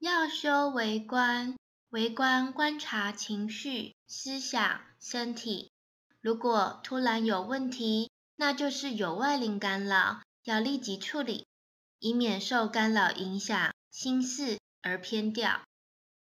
要修为观，为观观察情绪、思想、身体。如果突然有问题，那就是有外灵干扰，要立即处理，以免受干扰影响心事而偏掉。